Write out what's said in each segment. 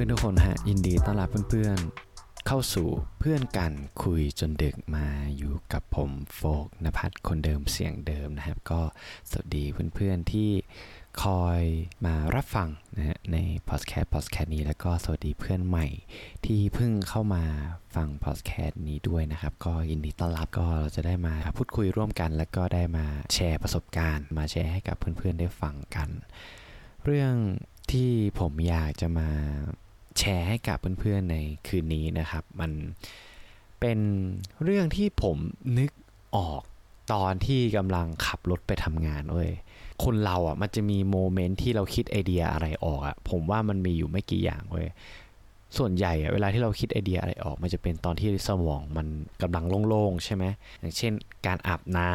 พื่อนๆทุกคนฮะยินดีต้อนรับเพื่อนๆ เข้าสู่เพื่อนกันคุยจนดึกมาอยู่กับผมโฟกนภัทรคนเดิมเสียงเดิมนะครับ ก็สวัสดีเพื่อนๆที่คอยมารับฟังนะฮะในพอดแคสต์พอดแคสต์นี้ แล้วก็สวัสดีเพื่อนใหม่ที่เพิ่งเข้ามาฟังพอดแคสต์นี้ด้วยนะครับ ก็ยินดีต้อนรับก็เราจะได้มาพูดคุยร่วมกัน แล้วก็ได้มาแชร์ประสบการณ์ มาแชร์ให้กับเพื่อนๆได้ฟังกัน เรื่องที่ผมอยากจะมา แชร์ให้กับเพื่อนๆในคืนนี้นะครับ มันเป็นเรื่องที่ผมนึกออกตอนที่กำลังขับรถไปทำงานเว้ยคนเราอะมันจะมีโมเมนต์ที่เราคิดไอเดียอะไรออกอะผมว่ามันมีอยู่ไม่กี่อย่างเว้ยส่วนใหญ่อะเวลาที่เราคิดไอเดียอะไรออก มันจะเป็นตอนที่สมองมันกำลังโล่งๆใช่ไหมอย่างเช่น การอาบน้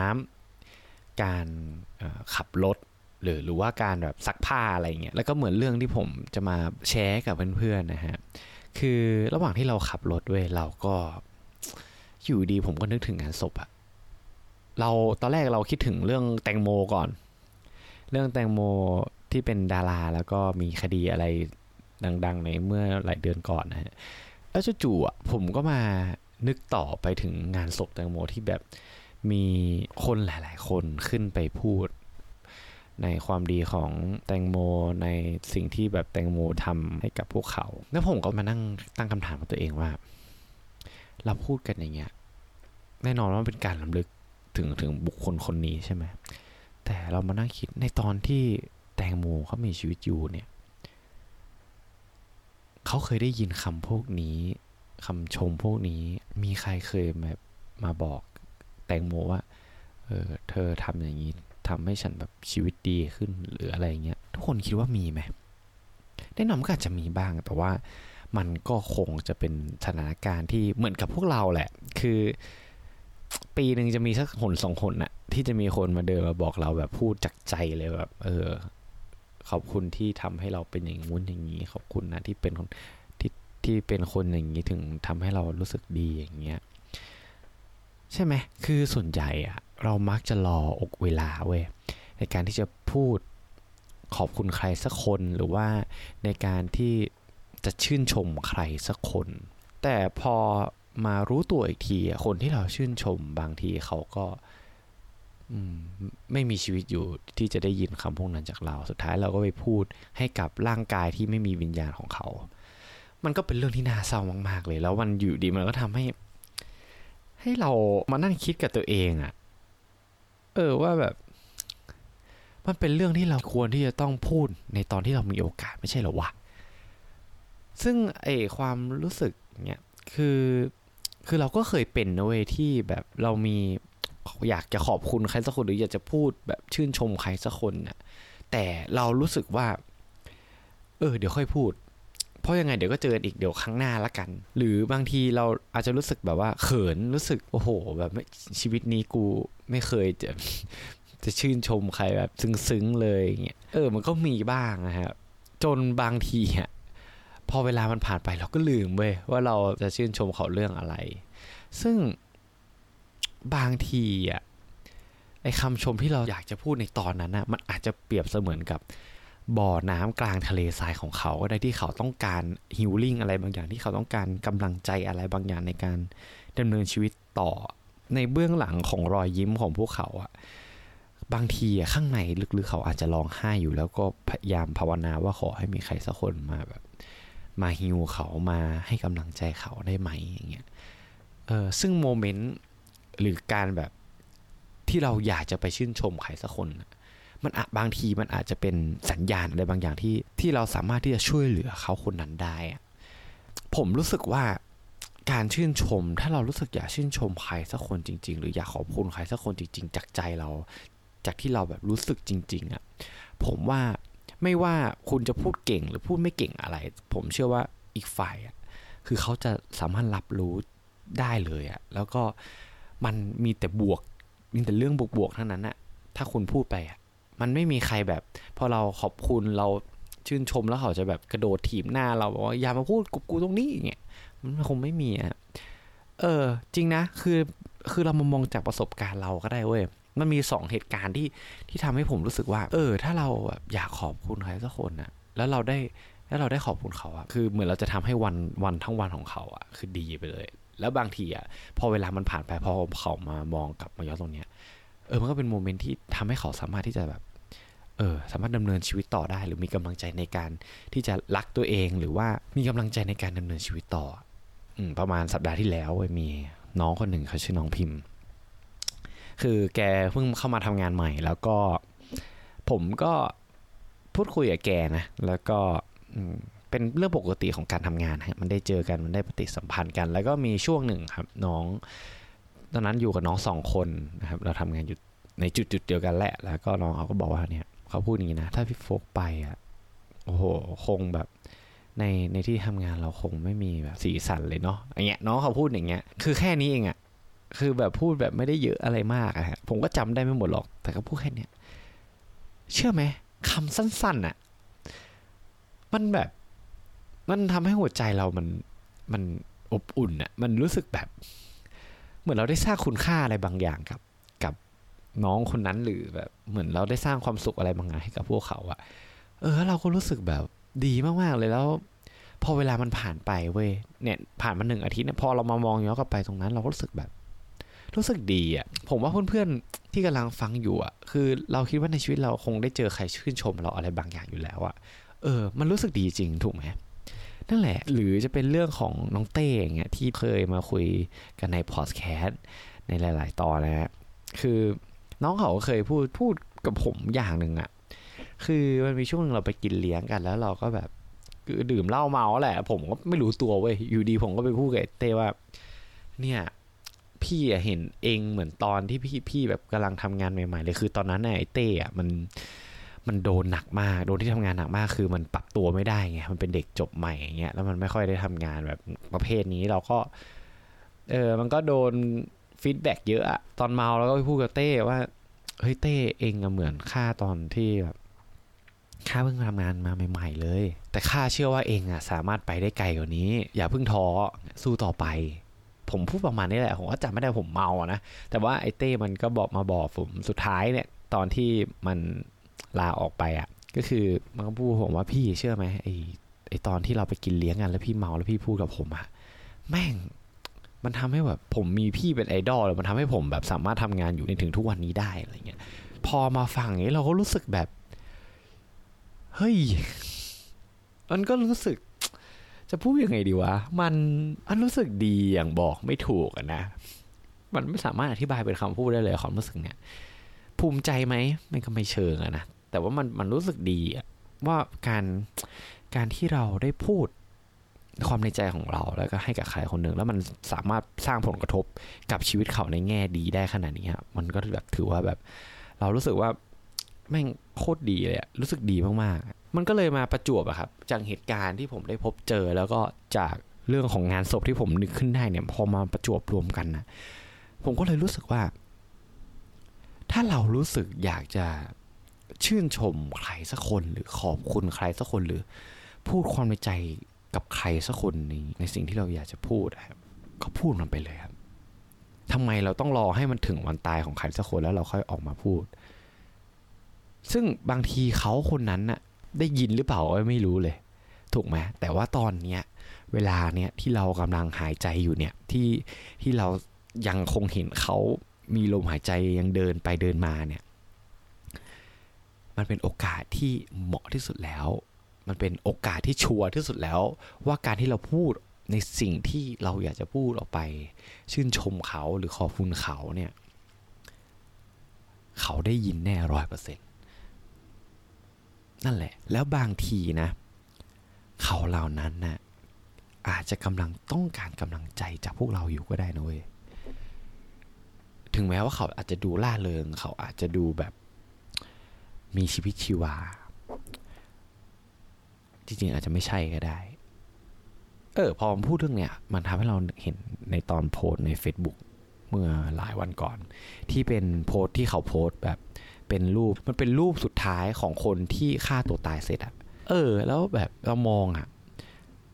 ำการขับรถ หรือหรือว่าการแบบซักผ้าอะไรเงี้ยแล้วก็เหมือนเรื่องที่ผมจะมาแชร์กับเพื่อนๆนะฮะคือระหว่างที่เราขับรถเว้ยเราก็อยู่ดีผมก็นึกถึงงานศพอะเราตอนแรกเราคิดถึงเรื่องแตงโมก่อน เรื่องแตงโมที่เป็นดาราแล้วก็มีคดีอะไรดัง ๆ ในเมื่อหลายเดือนก่อนนะฮะแล้วจู่ๆผมก็มานึกต่อไปถึงงานศพแตงโมที่แบบมีคนหลาย ๆ คนขึ้นไปพูด ในความดีของแตงโมในสิ่งที่แบบแตงโมทำให้กับพวกเขา แล้วผมก็มานั่งตั้งคำถามกับตัวเองว่า เราพูดกันอย่างเงี้ย แน่นอนว่าเป็นการลำลึกถึงถึงบุคคลคนนี้ใช่ไหม แต่เรามานั่งคิดในตอนที่แตงโมเขามีชีวิตอยู่เนี่ย เขาเคยได้ยินคำพวกนี้คำชมพวกนี้ มีใครเคยแบบมาบอกแตงโมว่า เออ เธอทำอย่างนี้ ทำให้ฉันแบบชีวิตดีขึ้นหรืออะไรเงี้ยทุกคนคิดว่ามีไหมแน่นอนก็อาจจะมีบ้างแต่ว่ามันก็คงจะเป็นสถานการณ์ที่เหมือนกับพวกเราแหละ คือ ปีหนึ่งจะมีสักหนสองคนน่ะ ที่จะมีคนมาเดินมาบอกเราแบบพูดจากใจเลยแบบ เออ ขอบคุณที่ทำให้เราเป็นอย่างงู้นอย่างนี้ ขอบคุณนะที่เป็นคนที่ที่เป็นคนอย่างนี้ถึงทำให้เรารู้สึกดีอย่างเงี้ย ใช่ไหมคือส่วนใหญ่อะ เรามักจะรออกเวลาเว้ยในการที่จะพูดขอบคุณใครสักคนหรือว่าในการที่จะชื่นชมใครสักคน แต่พอมารู้ตัวอีกทีคนที่เราชื่นชมบางทีเขาก็ไม่มีชีวิตอยู่ที่จะได้ยินคำพวกนั้นจากเรา สุดท้ายเราก็ไปพูดให้กับร่างกายที่ไม่มีวิญญาณของเขา มันก็เป็นเรื่องที่น่าเศร้ามาก ๆ เลย แล้วมันอยู่ดีมันก็ทำให้ ให้เรามานั่งคิดกับตัวเองอะ เออว่าแบบ มันเป็นเรื่องที่เราควรที่จะต้องพูดในตอนที่เรามีโอกาสไม่ใช่เหรอวะซึ่งไอความรู้สึกเนี้ยคือคือเราก็เคยเป็นนะเว้ยที่แบบเรามีอยากจะขอบคุณใครสักคนหรืออยากจะพูดแบบชื่นชมใครสักคนน่ะแต่เรารู้สึกว่า เออ เดี๋ยวค่อยพูด เพราะยังไงเดี๋ยวก็เจออีกเดี๋ยวครั้งหน้าละกัน หรือบางทีเราอาจจะรู้สึกแบบว่าเขินรู้สึกโอ้โห แบบไม่ชีวิตนี้กูไม่เคยจะจะชื่นชมใครแบบซึ้งๆเลยอย่างเงี้ยเออมันก็มีบ้างนะครับจนบางทีอะพอเวลามันผ่านไปเราก็ลืมเว้ยว่าเราจะชื่นชมเขาเรื่องอะไร ซึ่งบางทีอะไอ้คำชมที่เราอยากจะพูดในตอนนั้นนะมันอาจจะเปรียบเสมือนกับ บ่อน้ำกลางทะเลทรายของเขาก็ได้ที่เขาต้องการฮิลลิ่งอะไรบางอย่างที่เขาต้องการกำลังใจอะไรบางอย่างในการดำเนินชีวิตต่อในเบื้องหลังของรอยยิ้มของพวกเขาอะบางทีอะข้างในลึกๆเขาอาจจะร้องไห้อยู่แล้วก็พยายามภาวนาว่าขอให้มีใครสักคนมาแบบ มาฮิวเขามาให้กำลังใจเขาได้ไหมอย่างเงี้ยเออซึ่งโมเมนต์หรือการแบบที่เราอยากจะไปชื่นชมใครสักคนนะ มันอะบางทีมันอาจจะเป็นสัญญาณอะไรบางอย่างที่ที่เราสามารถที่จะช่วยเหลือเขาคนนั้นได้ ผมรู้สึกว่าการชื่นชม ถ้าเรารู้สึกอยากชื่นชมใครสักคนจริง ๆ หรืออยากขอบคุณใครสักคนจริง ๆ จากใจเรา จากที่เราแบบรู้สึกจริง ๆอะผมว่าไม่ว่าคุณจะพูดเก่งหรือพูดไม่เก่งอะไร ผมเชื่อว่าอีกฝ่ายอะคือเขาจะสามารถรับรู้ได้เลยอะแล้วก็มันมีแต่บวกมีแต่เรื่องบวกๆทั้งนั้นอะถ้าคุณพูดไปอะ มันไม่มีใครแบบ พอเราขอบคุณเราชื่นชมแล้วเขาจะแบบกระโดดถีบหน้าเราบอกว่าอย่ามาพูดกับกูตรงนี้อย่างเงี้ยมันคงไม่มีอะเออ จริงนะ คือคือเรามามองจากประสบการณ์เราก็ได้เว้ยมันมีสองเหตุการณ์ที่ที่ทำให้ผมรู้สึกว่า เออ ถ้าเราแบบอยากขอบคุณใครสักคนนะแล้วเราได้แล้วเราได้ขอบคุณเขาอะคือเหมือนเราจะทำให้วันวันทั้งวันของเขาอะคือดีไปเลย แล้วบางทีอะพอเวลามันผ่านไปพอเขามามองกลับมาย้อนตรงเนี้ย ออมันก็เป็นโมเมนต์ที่ทำให้เขาสามารถที่จะแบบ เออ สามารถดำเนินชีวิตต่อได้ หรือมีกำลังใจในการที่จะรักตัวเอง หรือว่ามีกำลังใจในการดำเนินชีวิตต่อ อืประมาณสัปดาห์ที่แล้วมีน้องคนหนึ่งเขาชื่อน้องพิมพ์ คือแกเพิ่งเข้ามาทำงานใหม่ แล้วก็ผมก็พูดคุยกับแกนะ แล้วก็อืเป็นเรื่องปกติของการทำงานฮะมันได้เจอกันมันได้ปฏิสัมพันธ์กัน แล้วก็มีช่วงหนึ่งครับ น้อง ตอนนั้นอยู่กับน้องสองคนนะครับ เราทำงานอยู่ในจุดจุดๆเดียวกันแหละ แล้วก็น้องเขาก็บอกว่าเนี่ยเขาพูดอย่างนี้นะ ถ้าพี่โฟกไปอะโอ้โหคงแบบในในที่ทำงานเราคงไม่มีแบบสีสันเลยเนาะอย่างเงี้ยน้องเขาพูดอย่างเงี้ย คือแค่นี้เองอะคือแบบพูดแบบไม่ได้เยอะอะไรมากอะฮะผมก็จำได้ไม่หมดหรอก แต่ก็พูดแค่เนี้ยเชื่อไหมคำสั้นๆอะมันแบบ มันทำให้หัวใจเรามันมันอบอุ่นอะมันรู้สึกแบบ เหมือนเราได้สร้างคุณค่าอะไรบางอย่างกับ กับน้องคนนั้นหรือแบบเหมือนเราได้สร้างความสุขอะไรบางอย่างให้กับพวกเขาอะเออ เราก็รู้สึกแบบดีมากๆเลยแล้ว พอเวลามันผ่านไปเว้ยเนี่ย ผ่านมาหนึ่งอาทิตย์เนี่ยพอเรามามองย้อนกลับไปตรงนั้น เราก็รู้สึกแบบ รู้สึกดีอะผมว่าเพื่อนๆที่กำลังฟังอยู่อะคือเราคิดว่าในชีวิตเราคงได้เจอใครชื่นชมเราอะไรบางอย่างอยู่แล้วอะเออ มันรู้สึกดีจริงถูกไหม นั่นแหละ หรือจะเป็นเรื่องของน้องเต้อย่างเงี้ยที่เคยมาคุยกันในพอดแคสต์ในหลาย ๆ ตอนนะฮะคือน้องเขาก็เคยพูดพูดกับผมอย่างหนึ่งอะคือมันมีช่วงนึงเราไปกินเลี้ยงกันแล้วเราก็แบบคือดื่มเหล้าเมาแหละ ผมก็ไม่รู้ตัวเว้ยอยู่ดีผมก็ไปพูดกับเต้ว่า เนี่ยพี่เห็นเองเหมือนตอนที่พี่พี่แบบกำลังทำงานใหม่ ๆ เลยคือตอนนั้นไอ้เต้อะมัน มันโดนหนักมาก โดนที่ทำงานหนักมาก คือมันปรับตัวไม่ได้ไง มันเป็นเด็กจบใหม่อย่างเงี้ย แล้วมันไม่ค่อยได้ทำงานแบบประเภทนี้เราก็ เออ มันก็โดนฟีดแบ็กเยอะอะ ตอนเมาแล้วก็พูดกับเต้ว่า เฮ้ยเต้เองอะเหมือนค่าตอนที่แบบค่าเพิ่งทำงานมาใหม่ๆเลย แต่ข้าเชื่อว่าเองอะสามารถไปได้ไกลกว่านี้ อย่าเพิ่งท้อ สู้ต่อไป ผมพูดประมาณนี้แหละ ผมก็จำไม่ได้ผมเมาอะนะ แต่ว่าไอ้เต้มันก็บอกมาบอกผม สุดท้ายเนี่ย ตอนที่มัน ลาออกไปอะก็คือมันก็พูดผมว่าพี่เชื่อไหมไอ้ไอ้ตอนที่เราไปกินเลี้ยงกันแล้วพี่เมาแล้วพี่พูดกับผมอะแม่งมันทำให้แบบผมมีพี่เป็นไอดอลเลยมันทำให้ผมแบบสามารถทำงานอยู่ในถึงทุกวันนี้ได้อะไรเงี้ย พอมาฟังอย่างนี้เราก็รู้สึกแบบ เฮ้ย มันก็รู้สึก จะพูดยังไงดีวะ มันมันรู้สึกดีอย่างบอกไม่ถูกอะนะ มันไม่สามารถอธิบายเป็นคำพูดได้เลยความรู้สึกเนี่ย ภูมิใจไหมมันก็ไม่เชิงอะนะ แต่ว่ามันมันรู้สึกดีว่าการการที่เราได้พูดความในใจของเราแล้วก็ให้กับใครคนหนึ่งแล้วมันสามารถสร้างผลกระทบกับชีวิตเขาในแง่ดีได้ขนาดนี้ครับมันก็แบบถือว่าแบบ เรารู้สึกว่าแม่งโคตรดีเลยอะรู้สึกดีมากๆ มันก็เลยมาประจวบอะครับ จากเหตุการณ์ที่ผมได้พบเจอแล้วก็จากเรื่องของงานศพที่ผมนึกขึ้นได้เนี่ย พอมาประจวบรวมกันนะผมก็เลยรู้สึกว่า ถ้าเรารู้สึกอยากจะ ชื่นชมใครสักคนหรือขอบคุณใครสักคนหรือ พูดความในใจกับใครสักคนในในสิ่งที่เราอยากจะพูดครับก็พูดมันไปเลยครับทำไมเราต้องรอให้มันถึงวันตายของใครสักคนแล้วเราค่อยออกมาพูด ซึ่งบางทีเขาคนนั้นน่ะได้ยินหรือเปล่าไม่รู้เลย ถูกไหมแต่ว่าตอนเนี้ยเวลาเนี้ยที่เรากำลังหายใจอยู่เนี่ยที่ที่เรายังคงเห็นเขามีลมหายใจยังเดินไปเดินมาเนี่ย มันเป็นโอกาสที่เหมาะที่สุดแล้ว มันเป็นโอกาสที่ชัวร์ที่สุดแล้ว ว่าการที่เราพูดในสิ่งที่เราอยากจะพูดออกไป ชื่นชมเขาหรือขอบคุณเขาเนี่ย เขาได้ยินแน่ร้อยเปอร์เซ็นต์นั่นแหละ แล้วบางทีนะ เขาเหล่านั้นนะอาจจะกำลังต้องการกำลังใจจากพวกเราอยู่ก็ได้นะเว้ย ถึงแม้ว่าเขาอาจจะดูล่าเริง เขาอาจจะดูแบบ มีชีวิตชีวา จริงๆอาจจะไม่ใช่ก็ได้ เออ พอผมพูดเรื่องเนี้ย มันทำให้เราเห็นในตอนโพสใน Facebook เมื่อหลายวันก่อน ที่เป็นโพสต์ที่เขาโพสต์แบบเป็นรูปมันเป็นรูปสุดท้ายของคนที่ฆ่าตัวตายเสร็จอะเออ แล้วแบบเรามองอะ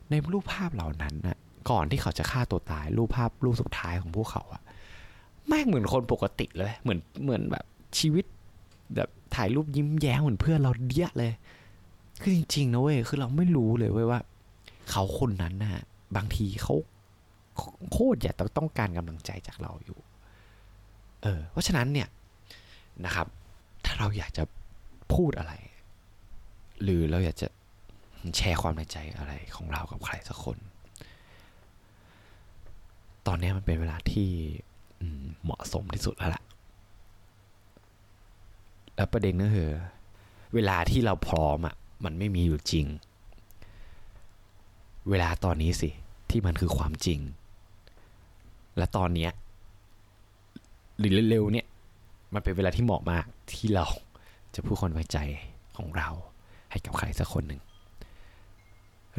ในรูปภาพเหล่านั้นอะก่อนที่เขาจะฆ่าตัวตาย รูปภาพรูปสุดท้ายของพวกเขาอะแม่งเหมือนคนปกติเลย เหมือนเหมือนแบบชีวิตแบบ ถ่ายรูปยิ้มแย้มเหมือนเพื่อนเราเดียเลย คือจริงๆนะเว้ยคือเราไม่รู้เลยเว้ยว่า เขาคนนั้นนะ่ะบางทีเขาโคตรอยากต้องต้องการกำลังใจจากเราอยู่ เออ เพราะฉะนั้นเนี่ยนะครับ ถ้าเราอยากจะพูดอะไร หรือเราอยากจะแชร์ความในใจอะไรของเรากับใครสักคน ตอนนี้มันเป็นเวลาที่เหมาะสมที่สุดแล้วล่ะ แล้วประเด็นก็คือเวลาที่เราพร้อมอะมันไม่มีอยู่จริง เวลาตอนนี้สิที่มันคือความจริง และตอนเนี้ยหรือเร็วๆเนี่ยมันเป็นเวลาที่เหมาะมากที่เราจะพูดความไว้ใจของเราให้กับใครสักคนหนึ่ง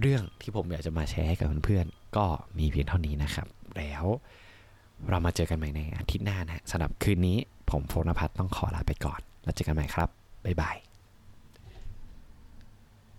เรื่องที่ผมอยากจะมาแชร์ให้กับเพื่อนๆก็มีเพียงเท่านี้นะครับ แล้วเรามาเจอกันใหม่ในอาทิตย์หน้านะสำหรับคืนนี้ผมโฟนพัฒน์ต้องขอลาไปก่อน แล้วเจอกันใหม่ครับ บ๊ายบาย